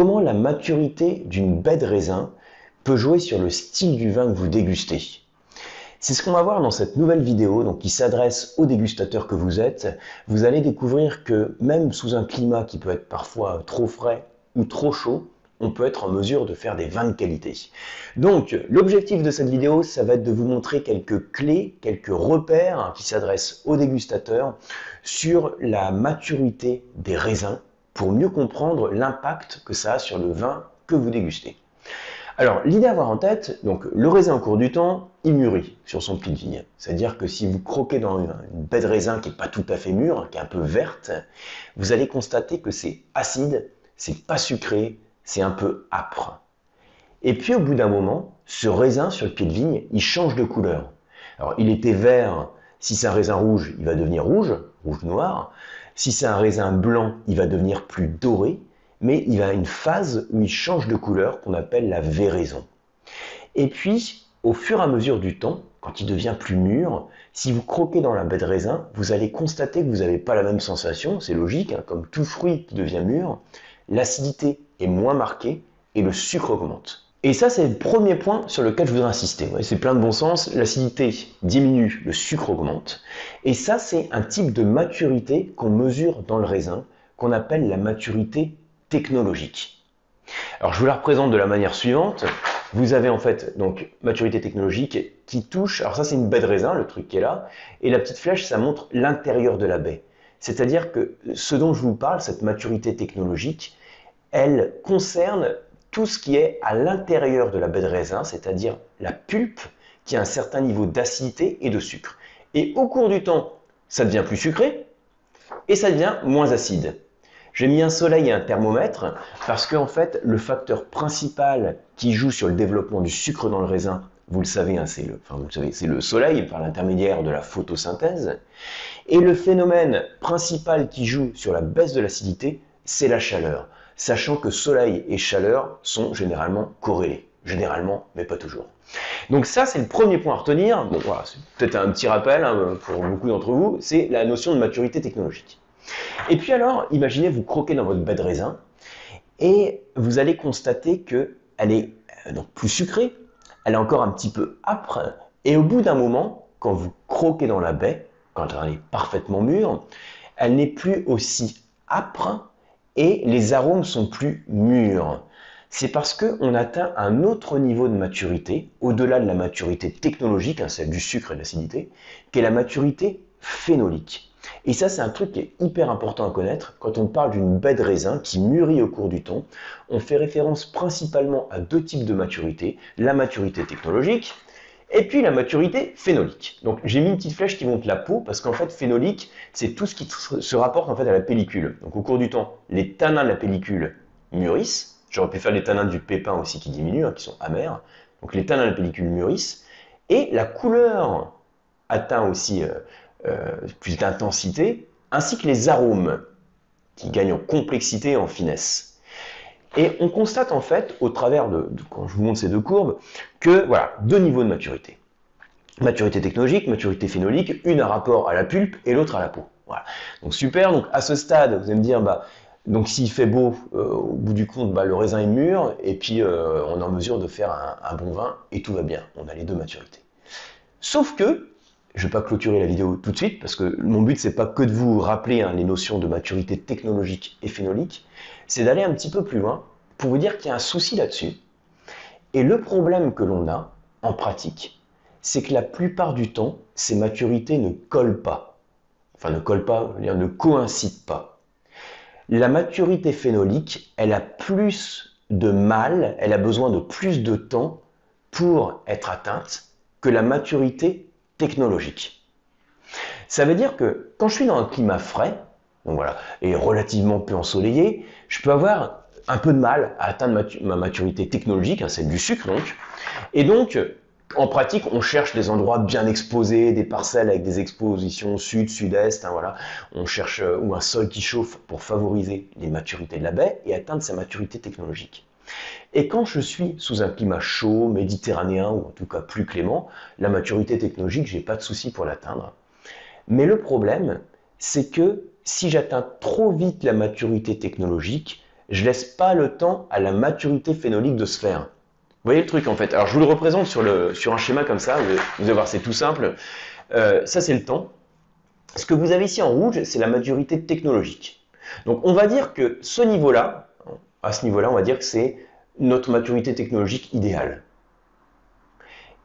comment la maturité d'une baie de raisin peut jouer sur le style du vin que vous dégustez. C'est ce qu'on va voir dans cette nouvelle vidéo donc qui s'adresse aux dégustateurs que vous êtes. Vous allez découvrir que même sous un climat qui peut être parfois trop frais ou trop chaud, on peut être en mesure de faire des vins de qualité. Donc, l'objectif de cette vidéo, ça va être de vous montrer quelques clés, quelques repères qui s'adressent aux dégustateurs sur la maturité des raisins pour mieux comprendre l'impact que ça a sur le vin que vous dégustez. Alors, l'idée à avoir en tête, donc le raisin au cours du temps, il mûrit sur son pied de vigne. C'est-à-dire que si vous croquez dans une, baie de raisin qui n'est pas tout à fait mûre, qui est un peu verte, vous allez constater que c'est acide, c'est pas sucré, c'est un peu âpre. Et puis au bout d'un moment, ce raisin sur le pied de vigne, il change de couleur. Alors, il était vert, si c'est un raisin rouge, il va devenir rouge, rouge-noir. Si c'est un raisin blanc, il va devenir plus doré mais il a une phase où il change de couleur qu'on appelle la véraison. Et puis, au fur et à mesure du temps, quand il devient plus mûr, si vous croquez dans la baie de raisin, vous allez constater que vous n'avez pas la même sensation, c'est logique, hein, comme tout fruit qui devient mûr, l'acidité est moins marquée et le sucre augmente. Et ça, c'est le premier point sur lequel je voudrais insister. c'est plein de bon sens, l'acidité diminue, le sucre augmente. Et ça, c'est un type de maturité qu'on mesure dans le raisin, qu'on appelle la maturité technologique. Alors je vous la représente de la manière suivante. Vous avez en fait donc maturité technologique qui touche, alors ça c'est une baie de raisin, le truc qui est là, et la petite flèche ça montre l'intérieur de la baie. C'est-à-dire que ce dont je vous parle, cette maturité technologique, elle concerne tout ce qui est à l'intérieur de la baie de raisin, c'est-à-dire la pulpe qui a un certain niveau d'acidité et de sucre. Et au cours du temps, ça devient plus sucré et ça devient moins acide. J'ai mis un soleil et un thermomètre parce que en fait, le facteur principal qui joue sur le développement du sucre dans le raisin, vous le savez, hein, c'est le soleil par l'intermédiaire de la photosynthèse. Et le phénomène principal qui joue sur la baisse de l'acidité, c'est la chaleur, sachant que soleil et chaleur sont généralement corrélés. Généralement, mais pas toujours. Donc ça, c'est le premier point à retenir. Bon, c'est peut-être un petit rappel hein, pour beaucoup d'entre vous, c'est la notion de maturité technologique. Et puis alors, imaginez, vous croquez dans votre baie de raisin et vous allez constater qu'elle est euh, donc plus sucrée, elle est encore un petit peu âpre, et au bout d'un moment, quand vous croquez dans la baie, quand elle est parfaitement mûre, elle n'est plus aussi âpre et les arômes sont plus mûrs. C'est parce qu'on atteint un autre niveau de maturité, au-delà de la maturité technologique, hein, celle du sucre et de l'acidité, qui est la maturité phénolique. Et ça, c'est un truc qui est hyper important à connaître. Quand on parle d'une baie de raisin qui mûrit au cours du temps, on fait référence principalement à deux types de maturité. La maturité technologique et puis la maturité phénolique. Donc j'ai mis une petite flèche qui montre la peau parce qu'en fait phénolique, c'est tout ce qui se rapporte en fait à la pellicule. Donc au cours du temps, les tanins de la pellicule mûrissent. J'aurais pu faire les tanins du pépin aussi qui diminuent, hein, qui sont amers. Donc les tanins de la pellicule mûrissent. Et la couleur atteint aussi euh, euh, plus d'intensité, ainsi que les arômes qui gagnent en complexité et en finesse. Et on constate en fait, au travers de, quand je vous montre ces deux courbes, que voilà, deux niveaux de maturité. Maturité technologique, maturité phénolique, une a rapport à la pulpe et l'autre à la peau. Voilà. Donc super, donc à ce stade, vous allez me dire, bah, donc s'il fait beau, euh, au bout du compte, bah, le raisin est mûr, et puis euh, on est en mesure de faire un bon vin, et tout va bien. On a les deux maturités. Sauf que, je ne vais pas clôturer la vidéo tout de suite parce que mon but c'est pas que de vous rappeler hein, les notions de maturité technologique et phénolique, c'est d'aller un petit peu plus loin pour vous dire qu'il y a un souci là-dessus. Et le problème que l'on a en pratique, c'est que la plupart du temps, ces maturités ne collent pas. Enfin, ne collent pas, ne coïncident pas. La maturité phénolique, elle a plus de mal, elle a besoin de plus de temps pour être atteinte que la maturité technologique. Ça veut dire que quand je suis dans un climat frais, donc voilà, et relativement peu ensoleillé, je peux avoir un peu de mal à atteindre ma maturité technologique, hein, celle du sucre donc. Et donc, en pratique, on cherche des endroits bien exposés, des parcelles avec des expositions sud, sud-est, hein, voilà. On cherche euh, ou un sol qui chauffe pour favoriser les maturités de la baie et atteindre sa maturité technologique. Et quand je suis sous un climat chaud, méditerranéen ou en tout cas plus clément, la maturité technologique, j'ai pas de souci pour l'atteindre. Mais le problème, c'est que si j'atteins trop vite la maturité technologique, je laisse pas le temps à la maturité phénolique de se faire. Vous voyez le truc en fait Alors je vous le représente sur, un schéma comme ça, vous, allez voir, c'est tout simple. Euh, ça c'est le temps. Ce que vous avez ici en rouge, c'est la maturité technologique. Donc on va dire que ce niveau-là, à ce niveau-là, on va dire que c'est notre maturité technologique idéale.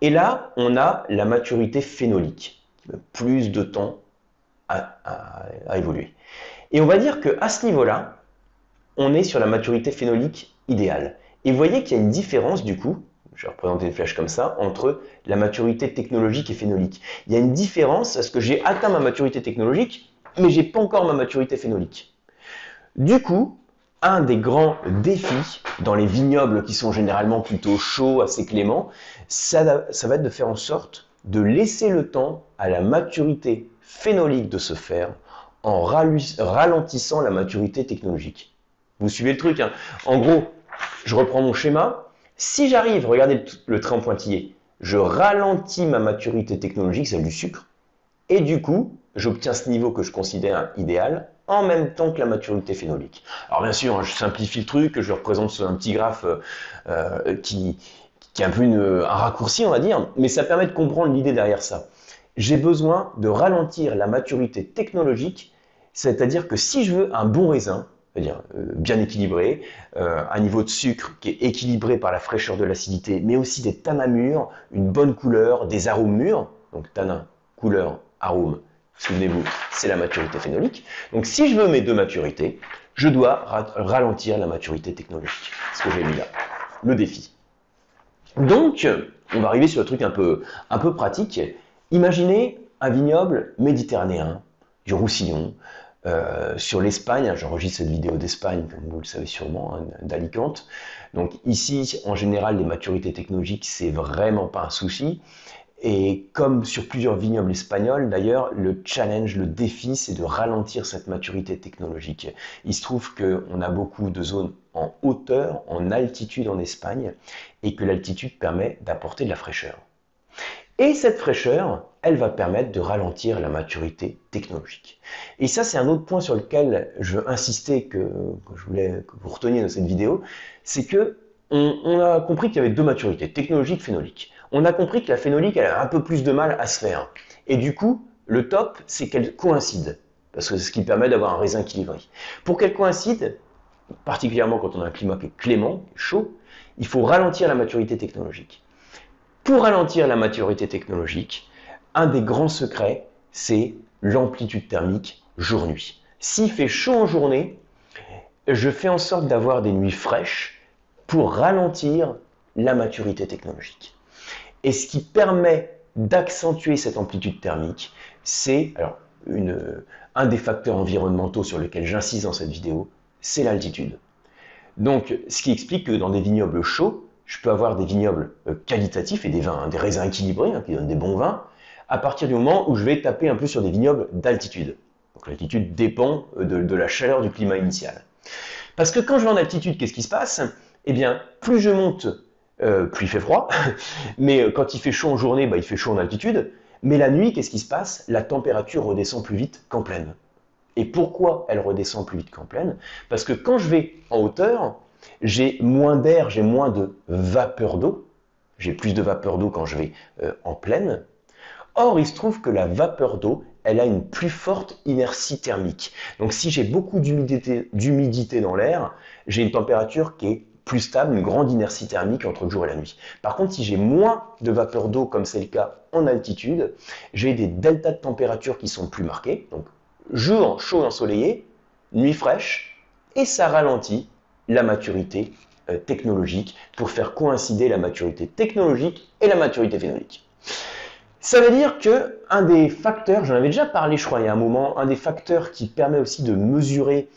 Et là, on a la maturité phénolique, plus de temps à, évoluer. Et on va dire qu'à ce niveau-là, on est sur la maturité phénolique idéale. Et vous voyez qu'il y a une différence du coup, je vais représenter une flèche comme ça, entre la maturité technologique et phénolique. Il y a une différence parce que j'ai atteint ma maturité technologique, mais j'ai pas encore ma maturité phénolique. Du coup, un des grands défis dans les vignobles qui sont généralement plutôt chauds, assez cléments, ça, va être de faire en sorte de laisser le temps à la maturité phénolique de se faire en ralentissant la maturité technologique. Vous suivez le truc hein En gros, je reprends mon schéma. Si j'arrive, regardez le, trait en pointillé, je ralentis ma maturité technologique, celle du sucre, et du coup, j'obtiens ce niveau que je considère idéal en même temps que la maturité phénolique. Alors bien sûr, je simplifie le truc, je représente sur un petit graphe euh, euh, qui, qui est un peu un raccourci, on va dire, mais ça permet de comprendre l'idée derrière ça. J'ai besoin de ralentir la maturité technologique, c'est-à-dire que si je veux un bon raisin, c'est-à-dire euh, bien équilibré, un niveau de sucre qui est équilibré par la fraîcheur de l'acidité, mais aussi des tanins mûrs, une bonne couleur, des arômes mûrs, donc tanin, couleur, arôme, souvenez-vous, c'est la maturité phénolique. Donc si je veux mes deux maturités, je dois ralentir la maturité technologique, ce que j'ai mis là, le défi. Donc, on va arriver sur le truc un peu, un peu pratique. Imaginez un vignoble méditerranéen, du Roussillon, euh, sur l'Espagne, j'enregistre cette vidéo d'Espagne, comme vous le savez sûrement, hein, d'Alicante. Donc ici, en général, les maturités technologiques, c'est vraiment pas un souci. Et comme sur plusieurs vignobles espagnols, d'ailleurs, le challenge, le défi, c'est de ralentir cette maturité technologique. Il se trouve qu'on a beaucoup de zones en hauteur, en altitude en Espagne, et que l'altitude permet d'apporter de la fraîcheur. Et cette fraîcheur, elle va permettre de ralentir la maturité technologique. Et ça, c'est un autre point sur lequel je veux insister, que, je voulais que vous reteniez dans cette vidéo, c'est que on, a compris qu'il y avait deux maturités, technologique, phénolique. On a compris que la phénolique, a un peu plus de mal à se faire. Et du coup, le top, c'est qu'elle coïncide, parce que c'est ce qui permet d'avoir un raisin équilibré. Pour qu'elle coïncide, particulièrement quand on a un climat qui est clément, chaud, il faut ralentir la maturité technologique. Pour ralentir la maturité technologique, un des grands secrets, c'est l'amplitude thermique jour-nuit. S'il fait chaud en journée, je fais en sorte d'avoir des nuits fraîches pour ralentir la maturité technologique. Et ce qui permet d'accentuer cette amplitude thermique, c'est un des facteurs environnementaux sur lesquels j'insiste dans cette vidéo, c'est l'altitude. Donc, ce qui explique que dans des vignobles chauds, je peux avoir des vignobles euh, qualitatifs et des vins, hein, des raisins équilibrés hein, qui donnent des bons vins, à partir du moment où je vais taper un peu sur des vignobles d'altitude. Donc l'altitude dépend euh, de, la chaleur du climat initial. Parce que quand je vais en altitude, qu'est-ce qui se passe? Eh bien, plus je monte, euh, plus il fait froid. Mais quand il fait chaud en journée, bah, il fait chaud en altitude. Mais la nuit, qu'est-ce qui se passe? La température redescend plus vite qu'en pleine. Et pourquoi elle redescend plus vite qu'en pleine Parce que quand je vais en hauteur, j'ai moins d'air, j'ai moins de vapeur d'eau. J'ai plus de vapeur d'eau quand je vais euh, en pleine. Or, il se trouve que la vapeur d'eau, elle a une plus forte inertie thermique. Donc si j'ai beaucoup d'humidité dans l'air, j'ai une température qui est plus stable, une grande inertie thermique entre le jour et la nuit. Par contre, si j'ai moins de vapeur d'eau, comme c'est le cas en altitude, j'ai des deltas de température qui sont plus marqués. Donc jour chaud ensoleillé, nuit fraîche, et ça ralentit la maturité euh, technologique pour faire coïncider la maturité technologique et la maturité phénolique. Ça veut dire que un des facteurs, j'en avais déjà parlé je crois il y a un moment, un des facteurs qui permet aussi de mesurer,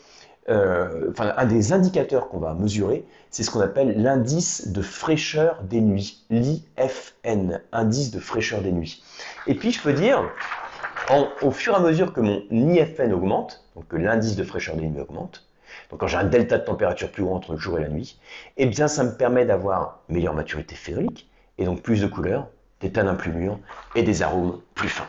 euh, un des indicateurs qu'on va mesurer, c'est ce qu'on appelle l'indice de fraîcheur des nuits, l'IFN, indice de fraîcheur des nuits. Et puis je peux dire, au fur et à mesure que mon IFN augmente, donc que l'indice de fraîcheur des nuits augmente, donc quand j'ai un delta de température plus grand entre le jour et la nuit, eh bien ça me permet d'avoir meilleure maturité phénolique, et donc plus de couleurs, des tanins plus mûrs et des arômes plus fins.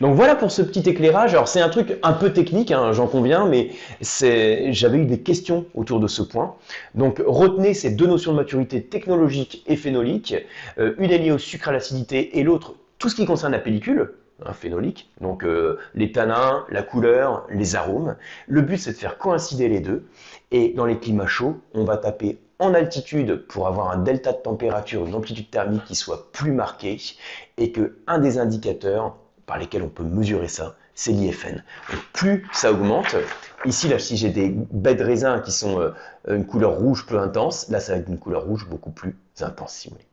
Donc voilà pour ce petit éclairage. Alors c'est un truc un peu technique, hein, j'en conviens, mais j'avais eu des questions autour de ce point. Donc retenez ces deux notions de maturité technologique et phénolique. Euh, une est liée au sucre à l'acidité et l'autre tout ce qui concerne la pellicule, un phénolique, donc euh, les tanins, la couleur, les arômes. Le but c'est de faire coïncider les deux. Et dans les climats chauds, on va taper en altitude pour avoir un delta de température, une amplitude thermique qui soit plus marquée et que un des indicateurs par lesquels on peut mesurer ça, c'est l'IFN. Plus ça augmente, ici là si j'ai des baies de raisin qui sont euh, une couleur rouge peu intense, là ça va être une couleur rouge beaucoup plus intense si vous voulez.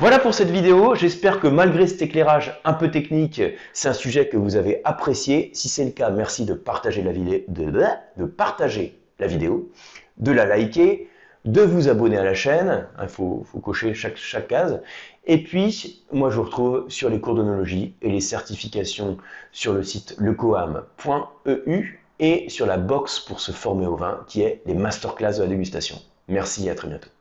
Voilà pour cette vidéo, j'espère que malgré cet éclairage un peu technique, c'est un sujet que vous avez apprécié. Si c'est le cas, merci de partager la vidéo, de, de partager la vidéo, de la liker, de vous abonner à la chaîne, il faut, cocher chaque, chaque case, et puis moi je vous retrouve sur les cours d'onologie et les certifications sur le site lecoam.eu et sur la box pour se former au vin qui est les masterclass de la dégustation. Merci et à très bientôt.